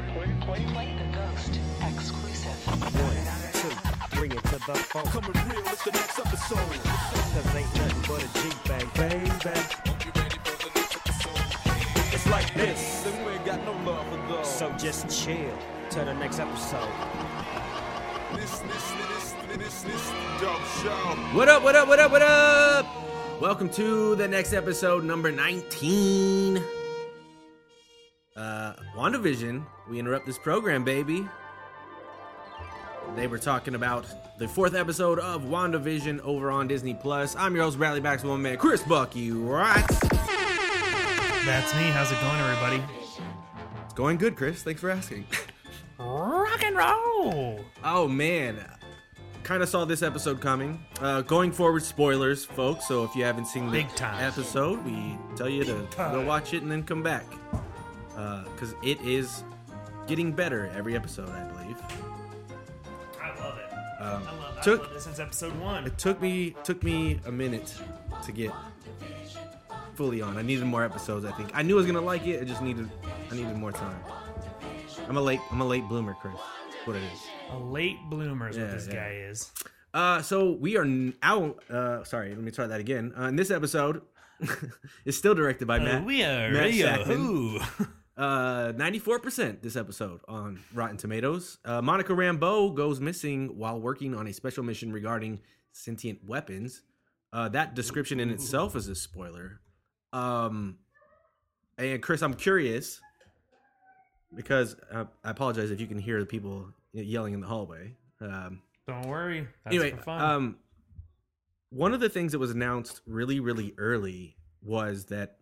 Play the Ghost exclusive. One, two, bring it to the phone. Coming real, it's the next episode. Cause ain't nothing but a G-Bang, baby. It's like this, and we ain't got no love for those. So just chill till the next episode. What up, what up, what up, what up? Welcome to the next episode, number 19. Uh, WandaVision. We interrupt this program, baby. They were talking about the fourth episode of WandaVision over on Disney Plus. I'm your host, Bradley Backs, one man, Chris Buck, you right? That's me. How's it going, everybody? It's going good, Chris. Thanks for asking. Rock and roll. Oh man, kind of saw this episode coming. Uh, going forward, spoilers, folks. So if you haven't seen the Big time. episode, we tell you to go watch it and then come back because it is getting better every episode, I believe. I love it. Um, I love, I took love this since episode one. it took me took me a minute to get fully on. I needed more episodes. I think I knew I was gonna like it. I just needed I needed more time. I'm a late I'm a late bloomer, Chris. That's what it is. A late bloomer is Yeah, what this yeah. guy is. Uh, so we are out. Uh, sorry, let me try that again. Uh, in this episode, is still directed by Matt. Uh, we are Matt radio. Uh, 94% this episode on Rotten Tomatoes. Uh, Monica Rambeau goes missing while working on a special mission regarding sentient weapons. Uh, that description in itself is a spoiler. Um, and Chris, I'm curious because uh, I apologize if you can hear the people yelling in the hallway. Um, Don't worry. That's anyway, um, one of the things that was announced really, really early was that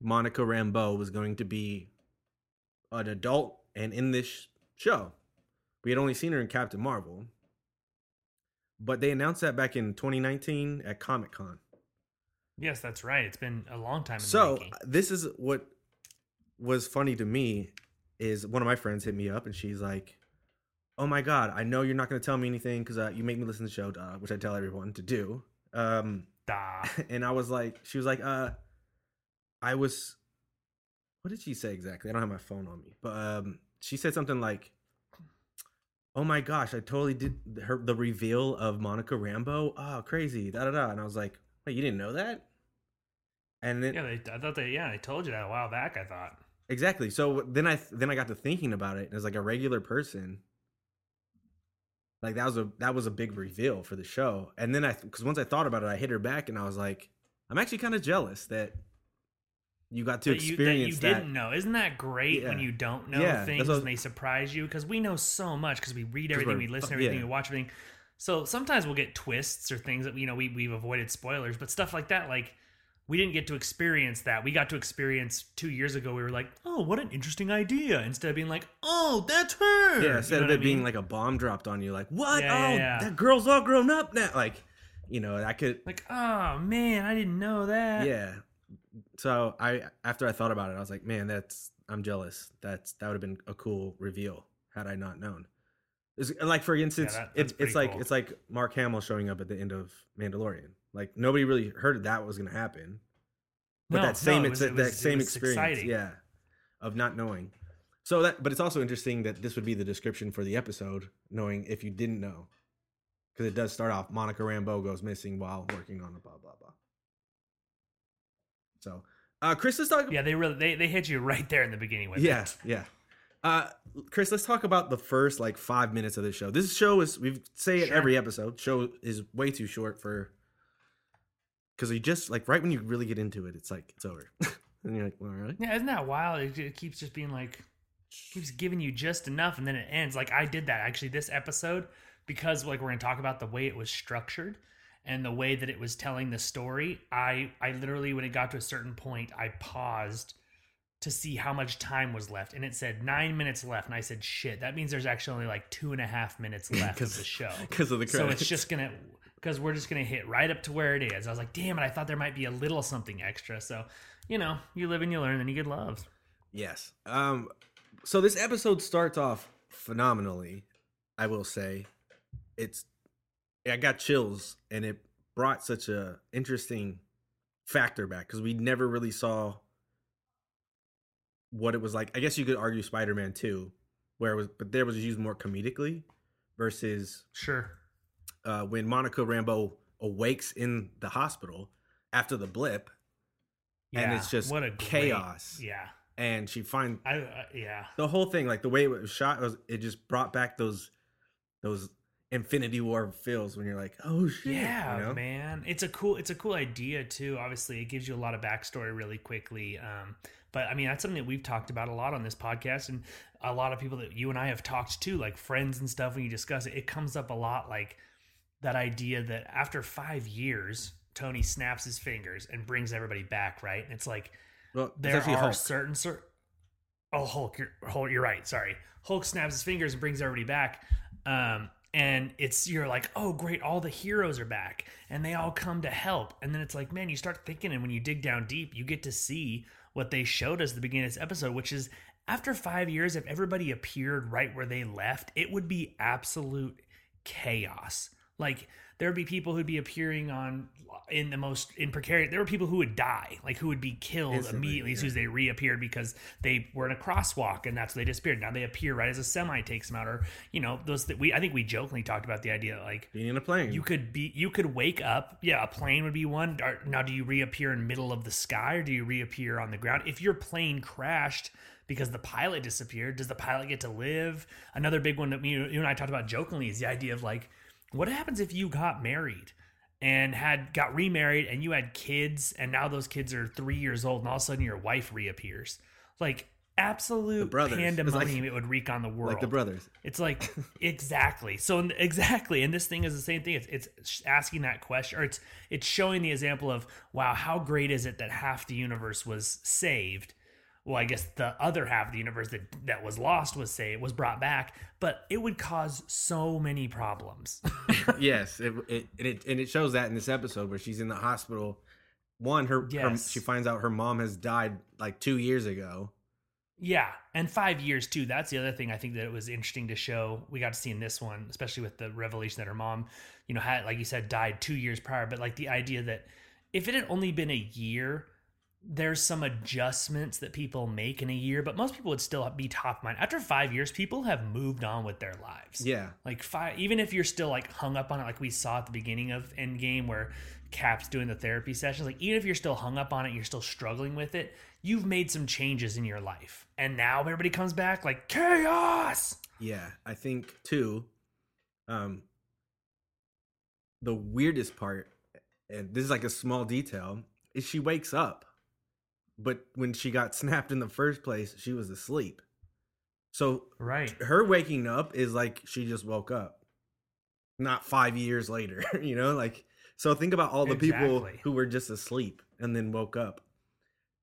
Monica Rambeau was going to be an adult and in this show. We had only seen her in Captain Marvel, but they announced that back in 2019 at Comic Con. yes, that's right. It's been a long time. In So this is what was funny to me is one of my friends hit me up and she's like, "Oh my god, I know you're not going to tell me anything because uh, you make me listen to the show, uh, which I tell everyone to do." Um, Da. and I was like, she was like, "Uh, I was." What did she say exactly? I don't have my phone on me, but um, she said something like, "Oh my gosh, I totally did her the reveal of Monica Rambeau. Oh, crazy, da da da." And I was like, "Wait, you didn't know that?" And then Yeah, they, I thought they. Yeah, I told you that a while back. I thought. Exactly. So then I then I got to thinking about it as like a regular person. Like that was a that was a big reveal for the show. And then I because once I thought about it, I hit her back and I was like, I'm actually kind of jealous that you got to that you, that you that. didn't know. Isn't that great when you don't know Yeah, things what- and they surprise you? Because we know so much because we read everything, we're listen to everything, yeah. we watch everything. So sometimes we'll get twists or things that you know we we've avoided spoilers, but stuff like that, like we didn't get to experience that. We got to experience two years ago. We were like, oh, what an interesting idea, instead of being like, oh, that's her. Yeah, You instead know of it I being like a bomb dropped on you, like what? Yeah, oh, yeah, yeah. that girl's all grown up now. Like, you know, I could. like, oh man, I didn't know that. yeah. So I after I thought about it, I was like, man, that's I'm jealous. That's that would have been a cool reveal had I not known. It's, like for instance, that- it's it's like cool. it's like Mark Hamill showing up at the end of Mandalorian. Like nobody really heard that was going to happen. But No, that same no, it it's was- it that was- same experience, exciting. yeah, of not knowing. So that, but it's also interesting that this would be the description for the episode, knowing if you didn't know, because it does start off Monica Rambeau goes missing while working on a blah blah blah. So, uh, Chris, let's talk. Yeah, they really they, they hit you right there in the beginning with yeah, it. yeah. Uh, Chris, let's talk about the first like five minutes of this show. This show is we say it Sure. every episode. Show is way too short for because you just like right when you really get into it, it's like it's over, and you're like, well, all right. Yeah, isn't that wild? It, it keeps just being like, keeps giving you just enough, and then it ends. Like I did that actually this episode because like we're gonna talk about the way it was structured and the way that it was telling the story. I I literally when it got to a certain point, I paused to see how much time was left, and it said nine minutes left, and I said, "Shit, that means there's actually only like two and a half minutes left of the show." because of the so it's just gonna because we're just gonna hit right up to where it is. I was like, damn it, I thought there might be a little something extra. So, you know, you live and you learn, then you get love. Yes. Um so this episode starts off phenomenally, I will say. It's I got chills and it brought such a interesting factor back cuz we never really saw what it was like. I guess you could argue Spider-Man 2 where it was, but there was used more comedically versus Sure. uh, when Monica Rambeau awakes in the hospital after the blip, and it's just what a great- chaos. yeah. and she finds I uh, yeah. the whole thing, like the way it was shot, was it just brought back those those Infinity War feels when you're like, oh shit, Yeah, you know? man. It's a cool it's a cool idea too. Obviously, it gives you a lot of backstory really quickly. Um, but I mean, that's something that we've talked about a lot on this podcast, and a lot of people that you and I have talked to, like friends and stuff. When you discuss it, it comes up a lot. Like that idea that after five years, Tony snaps his fingers and brings everybody back. Right? And it's like Well, it's there are Hulk. certain cer- oh hulk you're, hulk you're right sorry hulk snaps his fingers and brings everybody back um and it's you're like oh great all the heroes are back and they all come to help. And then it's like man you start thinking and when you dig down deep you get to see what they showed us at the beginning of this episode which is after five years if everybody appeared right where they left it would be absolute chaos like there'd be people who'd be appearing on in the most in precarious there were people who would die like who would be killed Instantly, immediately as soon as they reappeared because they were in a crosswalk and that's when they disappeared. Now they appear right as a semi takes them out or you know those that we i think we jokingly talked about the idea that, like being in a plane. you could be you could wake up yeah a plane would be one. Now do you reappear in middle of the sky or do you reappear on the ground? If your plane crashed because the pilot disappeared does the pilot get to live? Another big one that me, you and i talked about jokingly is the idea of like what happens if you got married and had got remarried and you had kids and now those kids are three years old and all of a sudden your wife reappears like absolute. It's like- pandemonium it would wreak on the world like the brothers. it's like exactly. So exactly, and this thing is the same thing. It's, it's asking that question, or it's it's showing the example of wow, how great is it that half the universe was saved? Well, I guess the other half of the universe that that was lost was saved, was brought back, but it would cause so many problems. yes, it, it and it and it shows that in this episode where she's in the hospital. One, her, her she finds out her mom has died like two years ago. Yeah, and five years too. That's the other thing I think that it was interesting to show. We got to see in this one, especially with the revelation that her mom, you know, had like you said, died two years prior. But like the idea that if it had only been a year, there's some adjustments that people make in a year, but most people would still be top of mind. After five years, people have moved on with their lives. Yeah, Like five, even if you're still like hung up on it, like we saw at the beginning of Endgame, where Cap's doing the therapy sessions. Like even if you're still hung up on it, you're still struggling with it. You've made some changes in your life, and now everybody comes back like chaos. yeah. I think too. Um, the weirdest part, and this is like a small detail, is she wakes up, but when she got snapped in the first place, she was asleep. So Right. her waking up is like she just woke up. Not five years later you know like so think about all the people who were just asleep and then woke up.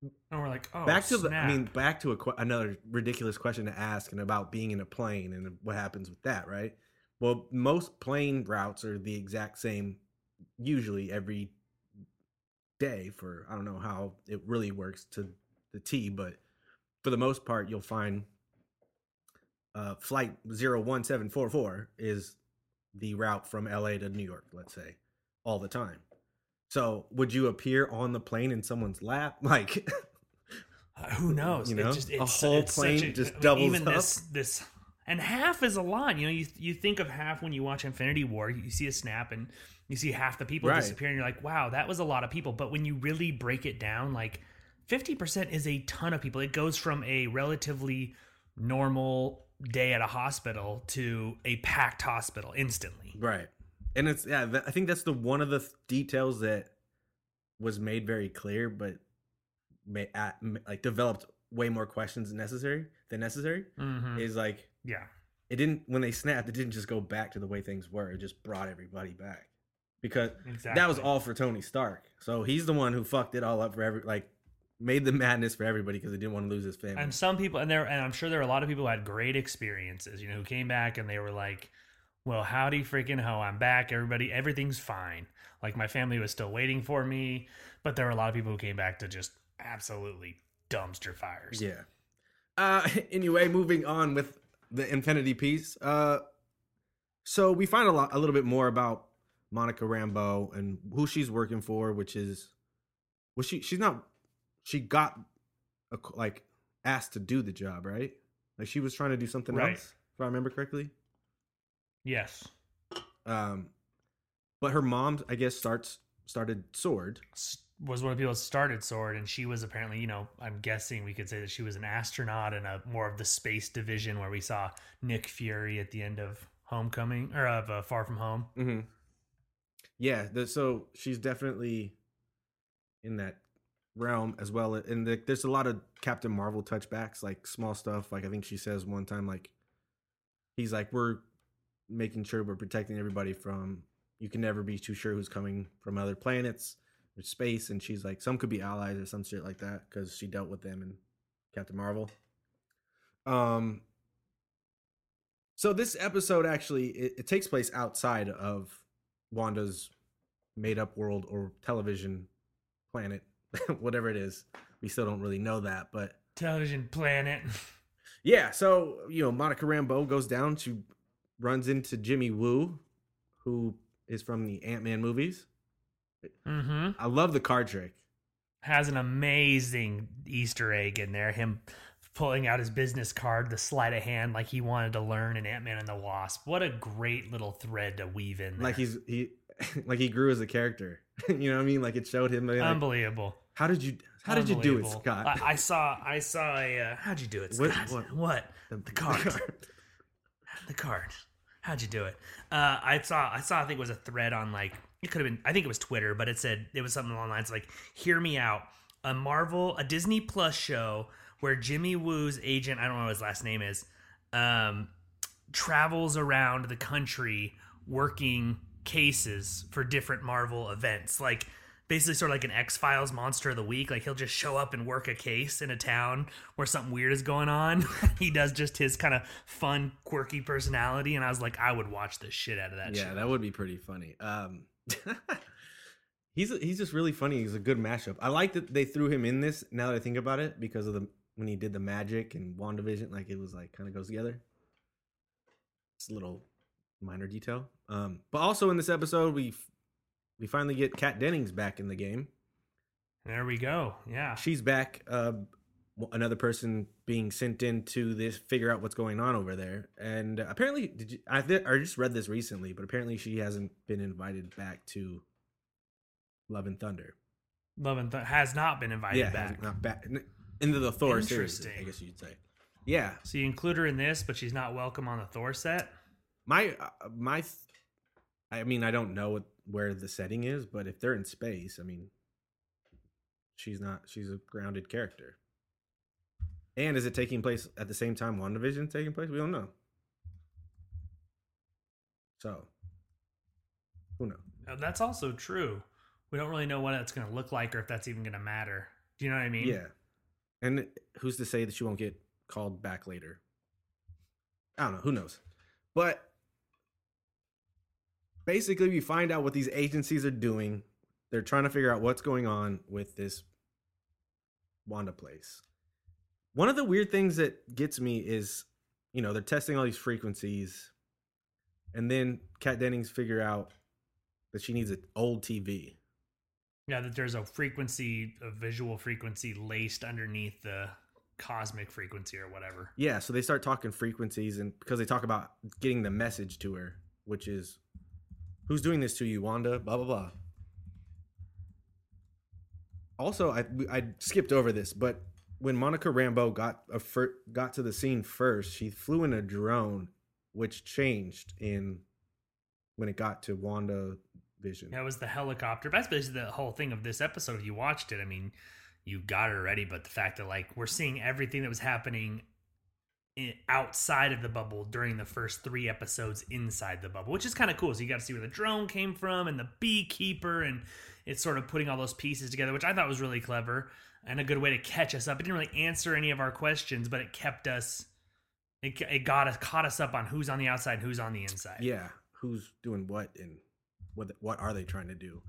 And we're like, oh, back to the i mean back to a, another ridiculous question to ask and about being in a plane and what happens with that right? Well most plane routes are the exact same usually every day for i don't know how it really works to the t but for the most part you'll find uh, flight 01744 is the route from LA to New York, let's say, all the time. So, would you appear on the plane in someone's lap? Like, Uh, who knows? You It know, just, a whole it's plane a- just doubles even up. this this and half is a lot. You know, you you think of half when you watch Infinity War, you see a snap and you see half the people Right. disappear, and you're like, wow, that was a lot of people. But when you really break it down, like fifty percent is a ton of people. It goes from a relatively normal day at a hospital to a packed hospital instantly. right. And it's, yeah, th- I think that's the one of the th- details that was made very clear, but may, at, m- like developed way more questions than necessary than necessary Mhm. is like, Yeah. it didn't, when they snapped, it didn't just go back to the way things were. It just brought everybody back because Exactly. that was all for Tony Stark. So he's the one who fucked it all up for every like made the madness for everybody because he didn't want to lose his family. And some people, and there, and I'm sure there are a lot of people who had great experiences. You know, who came back and they were like, "Well, howdy freaking ho, I'm back. Everybody, everything's fine. Like my family was still waiting for me." But there were a lot of people who came back to just absolutely dumpster fires. yeah. Uh anyway, moving on with the Infinity piece. Uh so we find a lot a little bit more about Monica Rambeau and who she's working for, which is well she she's not she got a, like asked to do the job, right? Like she was trying to do something Right. else, if I remember correctly. Yes. Um, but her mom, I guess, starts started Sword. Was one of the people that started Sword, and she was apparently, you know, I'm guessing we could say that she was an astronaut in a more of the space division where we saw Nick Fury at the end of Homecoming or of uh, Far From Home. Mm-hmm. Yeah, the, so she's definitely in that realm as well. And the, there's a lot of Captain Marvel touchbacks, like small stuff. Like I think she says one time, like he's like, "We're making sure we're protecting everybody from. You can never be too sure who's coming from other planets or space." And she's like, "Some could be allies or some shit like that," because she dealt with them in Captain Marvel. Um. So this episode actually it, it takes place outside of Wanda's made up world or television planet, whatever it is. We still don't really know that, but Television Planet. yeah. So you know, Monica Rambeau goes down. She runs into Jimmy Woo, who is from the Ant Man movies. mm-hmm. I love the card trick. Has an amazing Easter egg in there. Him pulling out his business card, the sleight of hand, like he wanted to learn in Ant Man and the Wasp. What a great little thread to weave in. There. Like he's he, like he grew as a character. you know what I mean? Like it showed him. Like, unbelievable. how did you how did you do it, Scott? I, I saw. I saw a. Uh, how'd you do it, What- Scott? what? What? the, the card. The card. How'd you do it? Uh, I saw. I saw. I think it was a thread on like it could have been. I think it was Twitter, but it said it was something along the lines like, "Hear me out." A Marvel, a Disney Plus show where Jimmy Woo's agent, I don't know what his last name is, um, travels around the country working cases for different Marvel events. Like basically sort of like an X Files monster of the week. Like he'll just show up and work a case in a town where something weird is going on. he does just his kind of fun, quirky personality. And I was like, I would watch the shit out of that yeah, show. that would be pretty funny. Um, he's he's just really funny. He's a good mashup. I like that they threw him in this. Now that I think about it, because of the when he did the magic and Wandavision, like it was like kind of goes together. It's a little minor detail. Um, but also in this episode, we we finally get Kat Dennings back in the game. There we go. Yeah. She's back. Uh, another person being sent in to this figure out what's going on over there. And apparently, did you? I th- I just read this recently, but apparently she hasn't been invited back to Love and Thunder. Love and Th- has not been invited yeah, back. not back into the Thor series. I guess you'd say. Yeah, So you include her in this, but she's not welcome on the Thor set. my uh, my. Th- I mean, I don't know what, where the setting is, but if they're in space, I mean, she's not. She's a grounded character. And is it taking place at the same time WandaVision taking place? We don't know. So, who knows? Uh, That's also true. We don't really know what it's going to look like or if that's even going to matter. Do you know what I mean? Yeah. And who's to say that she won't get called back later? I don't know. Who knows? But basically, we find out what these agencies are doing. They're trying to figure out what's going on with this Wanda place. One of the weird things that gets me is, you know, they're testing all these frequencies, and then Kat Dennings figure out that she needs an old TV. Yeah, that there's a frequency, a visual frequency laced underneath the cosmic frequency or whatever. Yeah, so they start talking frequencies, and because they talk about getting the message to her, which is, "Who's doing this to you, Wanda?" Blah blah blah. Also, I I skipped over this, but when Monica Rambeau got a fir- got to the scene first, she flew in a drone, which changed in when it got to Wanda Vision. That was the helicopter. That's basically the whole thing of this episode. If you watched it, I mean, you got it already, but the fact that like we're seeing everything that was happening i outside of the bubble during the first three episodes inside the bubble, which is kind of cool. So you got to see where the drone came from and the beekeeper, and it's sort of putting all those pieces together, which I thought was really clever and a good way to catch us up. It didn't really answer any of our questions, but it kept us. It, it got us caught us up on who's on the outside, and who's on the inside. yeah who's doing what and what what are they trying to do?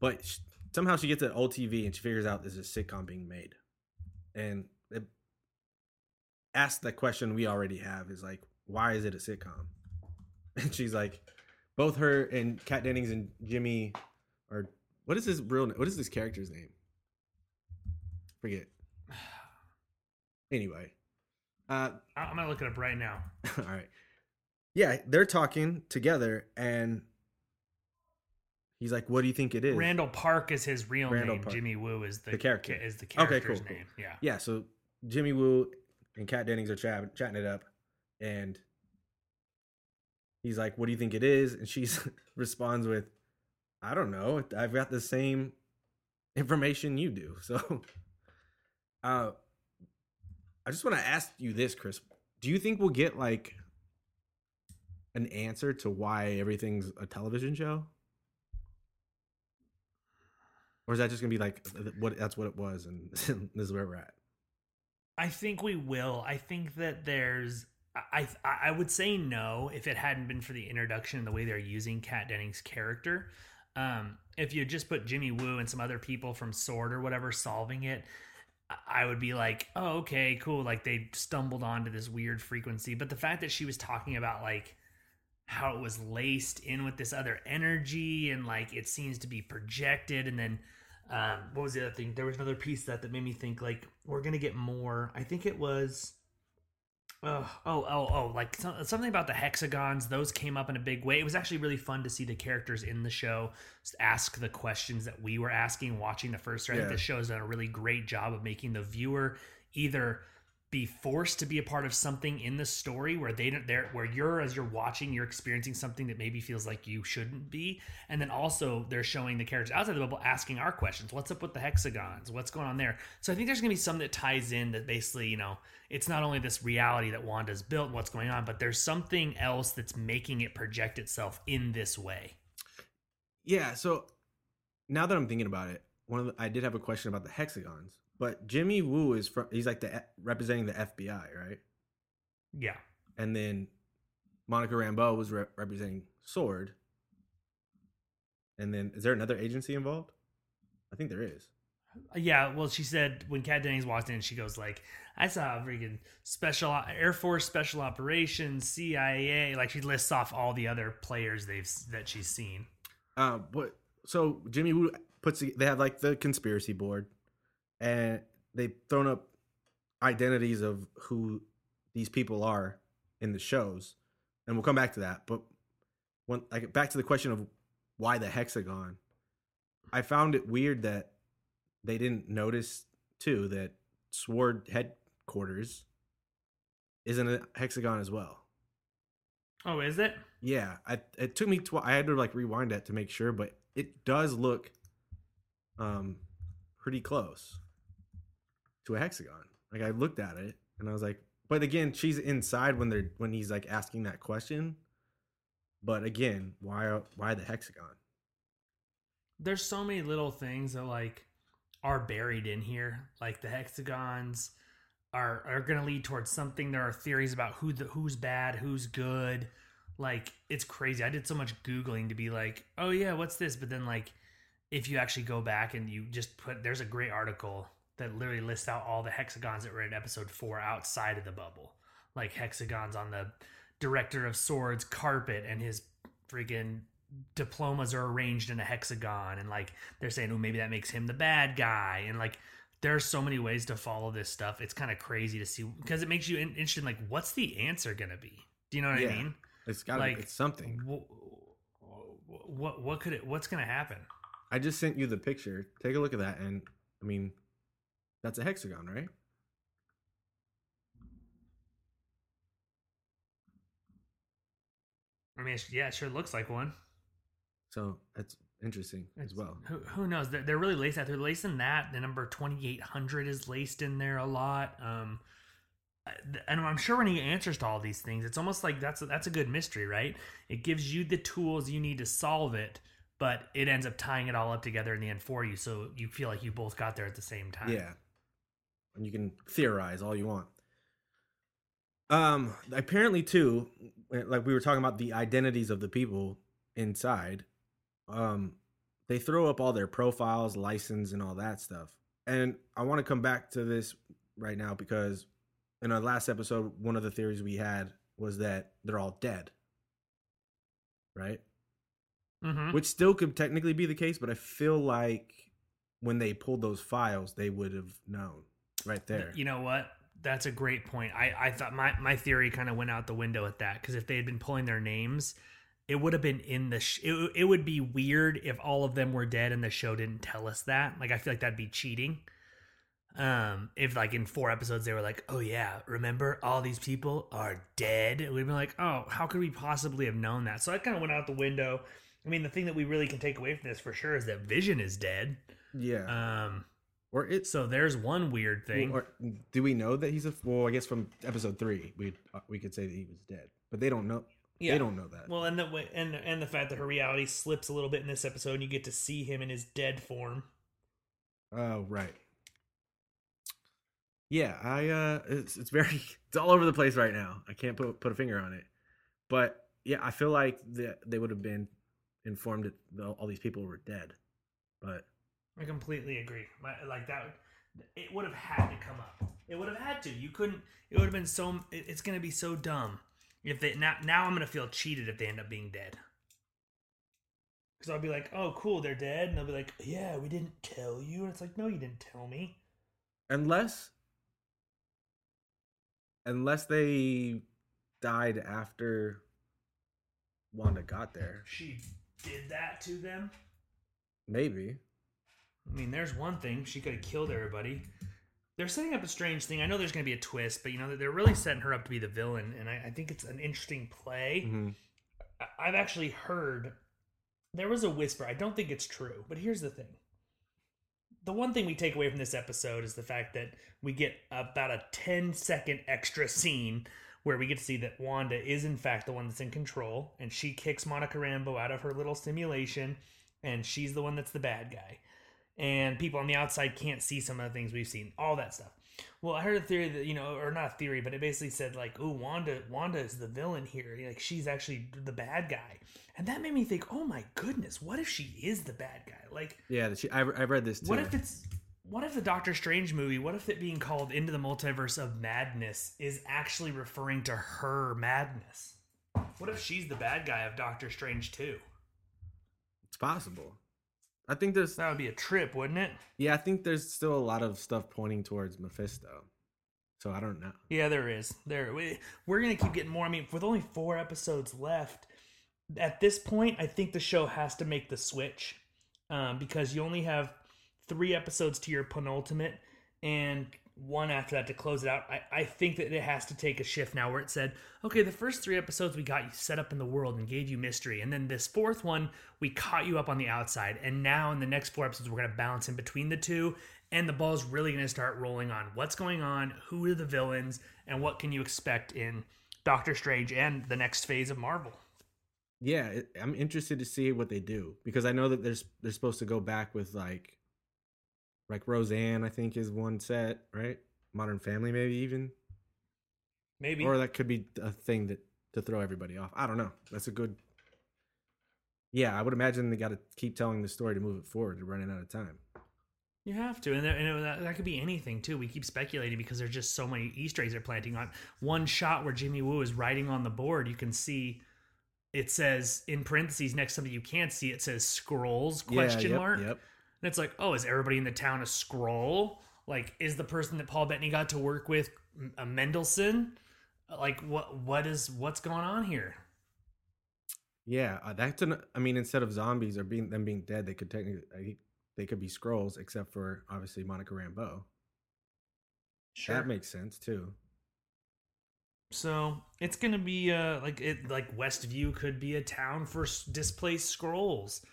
But sh- somehow she gets an old tv and she figures out there's a sitcom being made. And it asks the question we already have is like why is it a sitcom? And she's like both her and kat dennings and jimmy are what is his real name what is this character's name? Forget. Anyway Uh, I'm gonna look it up right now. all right. Yeah, they're talking together, and he's like, "What do you think it is?" Randall Park is his real Randall name. Park. Jimmy Woo is the, The character. Is the Okay, character's cool, cool. name. Yeah. Yeah, so Jimmy Woo and Kat Dennings are chat- chatting it up, and he's like, "What do you think it is?" And she responds with, "I don't know. I've got the same information you do." So, uh, I just want to ask you this, Chris. Do you think we'll get like an answer to why everything's a television show? Or is that just gonna be like what? That's what it was, and this is where we're at. I think we will. I think that there's. I I would say no if it hadn't been for the introduction and the way they're using Kat Dennings' character. Um, if you just put Jimmy Woo and some other people from Sword or whatever solving it, I- I would be like, oh, okay, cool. Like they stumbled onto this weird frequency. But the fact that she was talking about like how it was laced in with this other energy and like it seems to be projected and then um, what was the other thing? There was another piece that that made me think like we're gonna get more. I think it was. Uh, oh, oh, oh! Like some, something about the hexagons; those came up in a big way. It was actually really fun to see the characters in the show ask the questions that we were asking watching the first. I think the show has done a really great job of making the viewer either be forced to be a part of something in the story where they don't there where you're as you're watching you're experiencing something that maybe feels like you shouldn't be. And then also they're showing the characters outside the bubble asking our questions. What's up with the hexagons? What's going on there? So i think there's going to be some that ties in that basically you know it's not only this reality that wanda's built what's going on but there's something else that's making it project itself in this way. Yeah, so now that I'm thinking about it, one of the, I did have a question about the hexagons, but Jimmy Woo is from he's like the representing the FBI, right? yeah And then Monica Rambeau was re- representing Sword. And then is there another agency involved? I think there is. Yeah, well, she said when Kat Dennings walked in, she goes like, "I saw a freaking special Air Force Special Operations, CIA." Like she lists off all the other players they've that she's seen. Uh, but so Jimmy Woo puts they have like the conspiracy board, and they've thrown up identities of who these people are in the shows, and we'll come back to that. But when like back to the question of why the hexagon, I found it weird that they didn't notice too that Sword headquarters isn't a hexagon as well. Oh, is it? Yeah, I, it took me. Tw- I had to like rewind it to make sure, but it does look, um, pretty close to a hexagon. Like I looked at it and I was like, but again, she's inside when they're when he's like asking that question. But again, why why the hexagon? There's so many little things that like are buried in here, like the hexagons are are going to lead towards something. There are theories about who the who's bad, who's good. Like it's crazy. I did so much googling to be like, oh yeah, what's this? But then like, if you actually go back and you just put, there's a great article that literally lists out all the hexagons that were in episode four outside of the bubble, like hexagons on the director of swords carpet and his freaking diplomas are arranged in a hexagon. And like they're saying oh maybe that makes him the bad guy. And like there's so many ways to follow this stuff. It's kind of crazy to see because it makes you interested in like what's the answer gonna be? Do you know what Yeah. i mean? It's got Like, it's something. what, what what could it what's gonna happen? I just sent you the picture. Take a look at that, and I mean, that's a hexagon, right? i mean yeah it sure looks like one So that's interesting as well. Who, who knows? They're, they're really laced out. They're lacing that. The number 2800 is laced in there a lot. Um, and I'm sure we're gonna get answers to all these things. It's almost like that's a, that's a good mystery, right? It gives you the tools you need to solve it, but it ends up tying it all up together in the end for you, so you feel like you both got there at the same time. Yeah. And you can theorize all you want. Um apparently too, like we were talking about the identities of the people inside. Um they throw up all their profiles, license and all that stuff. And I want to come back to this right now because in our last episode one of the theories we had was that they're all dead. Right? Mm-hmm. which still could technically be the case but i feel like when they pulled those files they would have known right there You know what? that's a great point. I I thought my my theory kind of went out the window at that because if they had been pulling their names, it would have been in the. Sh- it, it would be weird if all of them were dead and the show didn't tell us that. Like I feel like that'd be cheating. Um, if like in four episodes they were like, "Oh yeah, remember all these people are dead," we'd be like, "Oh, how could we possibly have known that?" So that kind of went out the window. I mean, the thing that we really can take away from this for sure is that Vision is dead. Yeah. Um, or it's so there's one weird thing. Or do we know that he's a? Well, I guess from episode three, we we could say that he was dead, but they don't know. Yeah. They don't know that. Well, and the way- and and the fact that her reality slips a little bit in this episode, and you get to see him in his dead form. Oh, right. Yeah, I uh it's it's very it's all over the place right now. I can't put put a finger on it. But yeah, I feel like that they would have been informed that all these people were dead. But I completely agree. My- Like that, it would have had to come up. It would have had to. You couldn't. It would have been so. it- It's going to be so dumb if they now. Now I'm going to feel cheated if they end up being dead. Because I'll be like, "Oh, cool, they're dead," and they'll be like, "Yeah, we didn't tell you." And it's like, "No, you didn't tell me." unless unless they died after Wanda got there, She did that to them. maybe. I mean, there's one thing she could have killed everybody. They're setting up a strange thing. I know there's going to be a twist, but you know they're really setting her up to be the villain, and I, I think it's an interesting play. Mhm. I- I've actually heard there was a whisper. I don't think it's true, but here's the thing. The one thing we take away from this episode is the fact that we get about a 10 second extra scene where we get to see that Wanda is in fact the one that's in control and she kicks Monica Rambeau out of her little simulation and she's the one that's the bad guy. And people on the outside can't see some of the things we've seen, all that stuff. Well, I heard a theory that you know, or not a theory, but it basically said like, "Oh, Wanda, Wanda is the villain here. Like she's actually the bad guy," and that made me think, "Oh my goodness, what if she is the bad guy? Like, Yeah, she, I I read this too. what if it's what if the Doctor Strange movie, what if it being called Into the Multiverse of Madness is actually referring to her madness? What if she's the bad guy of Doctor Strange too? it's possible. I think there's That would be a trip, wouldn't it? yeah, I think there's still a lot of stuff pointing towards Mephisto. So I don't know. Yeah, there is. There we, we're gonna keep getting more. I mean, with only four episodes left, at this point, I think the show has to make the switch um, because you only have three episodes to your penultimate and one after that to close it out. I, I think that it has to take a shift now where it said, okay, the first three episodes we got you set up in the world and gave you mystery. And then this fourth one, we caught you up on the outside. And now in the next four episodes, we're going to balance in between the two. And the ball's really going to start rolling on what's going on, who are the villains, and what can you expect in Doctor Strange and the next phase of Marvel. Yeah, I'm interested to see what they do because I know that there's they're supposed to go back with like like Roseanne, I think is one set, right? Modern Family, maybe even, Maybe. or that could be a thing that to throw everybody off. I don't know. That's a good. Yeah, I would imagine they got to keep telling the story to move it forward. They're running out of time. You have to, and, there, and that, that could be anything too. We keep speculating because there's just so many Easter eggs they're planting on. One shot where Jimmy Woo is writing on the board, you can see it says in parentheses next to something you can't see. It says Skrulls question yeah, yep, mark, Yep. And it's like, oh, is everybody in the town a Skrull? Like, is the person that Paul Bettany got to work with a Mendelsohn? Like, what what is what's going on here? Yeah, uh, that's an. I mean, instead of zombies or being them being dead, they could technically they could be Skrulls, except for obviously Monica Rambeau. Sure. That makes sense too. So it's gonna be uh like it like Westview could be a town for displaced Skrulls,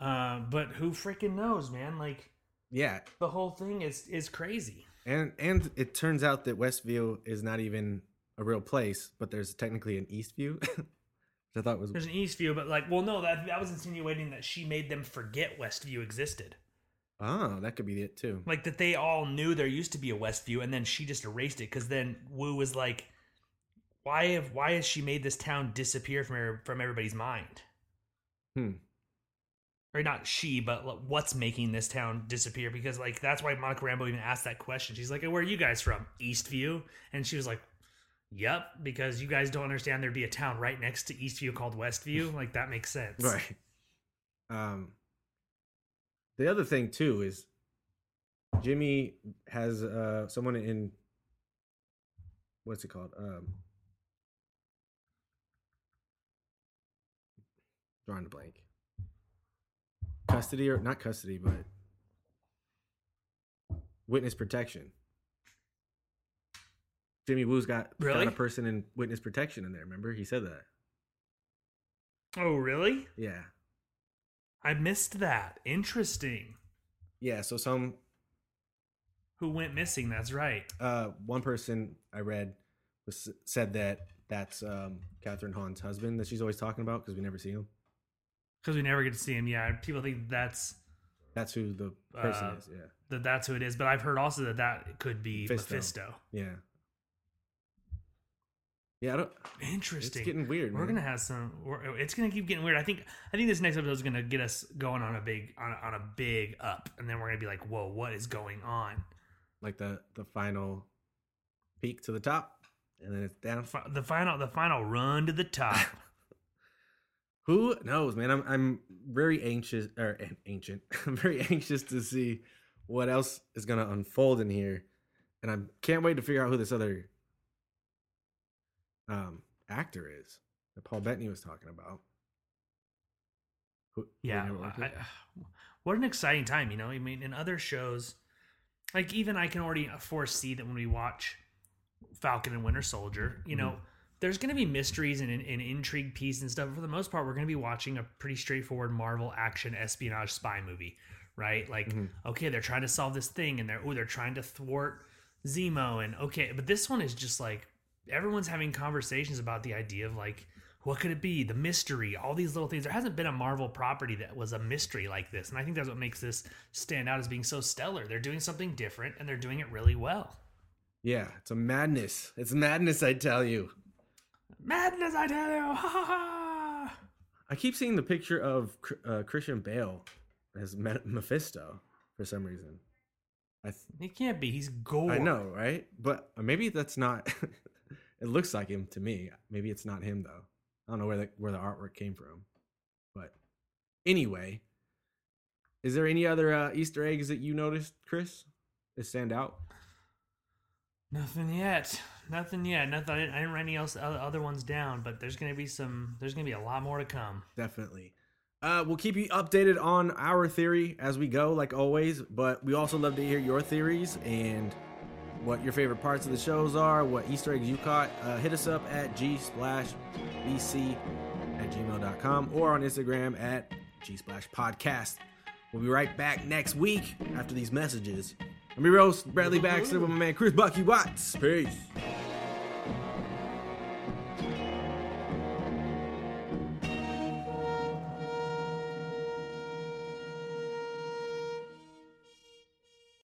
uh, but who freaking knows, man? Like Yeah, the whole thing is is crazy. and and it turns out that Westview is not even a real place, but there's technically an Eastview, which I thought was There's an Eastview, but like, well, no, that that was insinuating that she made them forget Westview existed, oh that could be it too. like that they all knew there used to be a Westview, and then she just erased it because then Woo was like, why have why has she made this town disappear from her, from everybody's mind? Hmm. Or not she, but what's making this town disappear? Because like that's why Monica Rambeau even asked that question. She's like, "Hey, "Where are you guys from? Eastview?" And she was like, "Yep," because you guys don't understand there'd be a town right next to Eastview called Westview. Like that makes sense, Right. Um. The other thing too is Jimmy has uh someone in what's it called? Um, drawing a blank. Custody or not custody, but witness protection. Jimmy Woo's got, Really? got a person in witness protection in there. Remember, he said that. Oh, really? Yeah, I missed that. Interesting. yeah. So some Who went missing? That's right. uh, one person I read was said that that's um, Kathryn Hahn's husband that she's always talking about because we never see him. Because we never get to see him. Yeah, people think that's That's who the person Uh, is. Yeah, that that's who it is. But I've heard also that that could be Mephisto. Mephisto. yeah, yeah. I don't. Interesting. It's getting weird. We're man. gonna have some. We're, it's gonna keep getting weird. I think. I think this next episode is gonna get us going on a big on on a big up, and then we're gonna be like, "Whoa, what is going on?" like the the final peak to the top, and then it's down. The final, the final run to the top. Who knows, man? I'm I'm very anxious or ancient. I'm very anxious to see what else is gonna unfold in here, and I can't wait to figure out who this other um actor is that Paul Bettany was talking about. Who, yeah. I, what an exciting time, you know. I mean, in other shows, like even I can already foresee that when we watch Falcon and Winter Soldier, you know, there's going to be mysteries and an intrigue piece and stuff. But for the most part, we're going to be watching a pretty straightforward Marvel action espionage spy movie, right? Like, mm-hmm. okay, they're trying to solve this thing, and they're oh, they're trying to thwart Zemo, and okay, but this one is just like everyone's having conversations about the idea of like. What could it be? The mystery, all these little things. There hasn't been a Marvel property that was a mystery like this. And I think that's what makes this stand out as being so stellar. They're doing something different and they're doing it really well. Yeah, it's a madness. It's madness, I tell you. Madness, I tell you. Ha ha ha. I keep seeing the picture of uh, Christian Bale as Mephisto for some reason. I th- It can't be. He's gold. I know, right? But maybe that's not. it looks like him to me. Maybe it's not him though. I don't know where the where the artwork came from. But anyway, is there any other uh, Easter eggs that you noticed, Chris, that stand out? Nothing yet. Nothing yet. Nothing. I didn't, I didn't write any else other other ones down, but there's gonna be some. There's gonna be a lot more to come. Definitely. Uh, we'll keep you updated on our theory as we go, like always. But we also love to hear your theories and what your favorite parts of the shows are, what Easter eggs you caught. Uh, hit us up at gsplashbc at gmail.com or on Instagram at gsplashpodcast. We'll be right back next week after these messages. I'm your host, Bradley Baxter, with my man Chris Bucky Watts. Peace.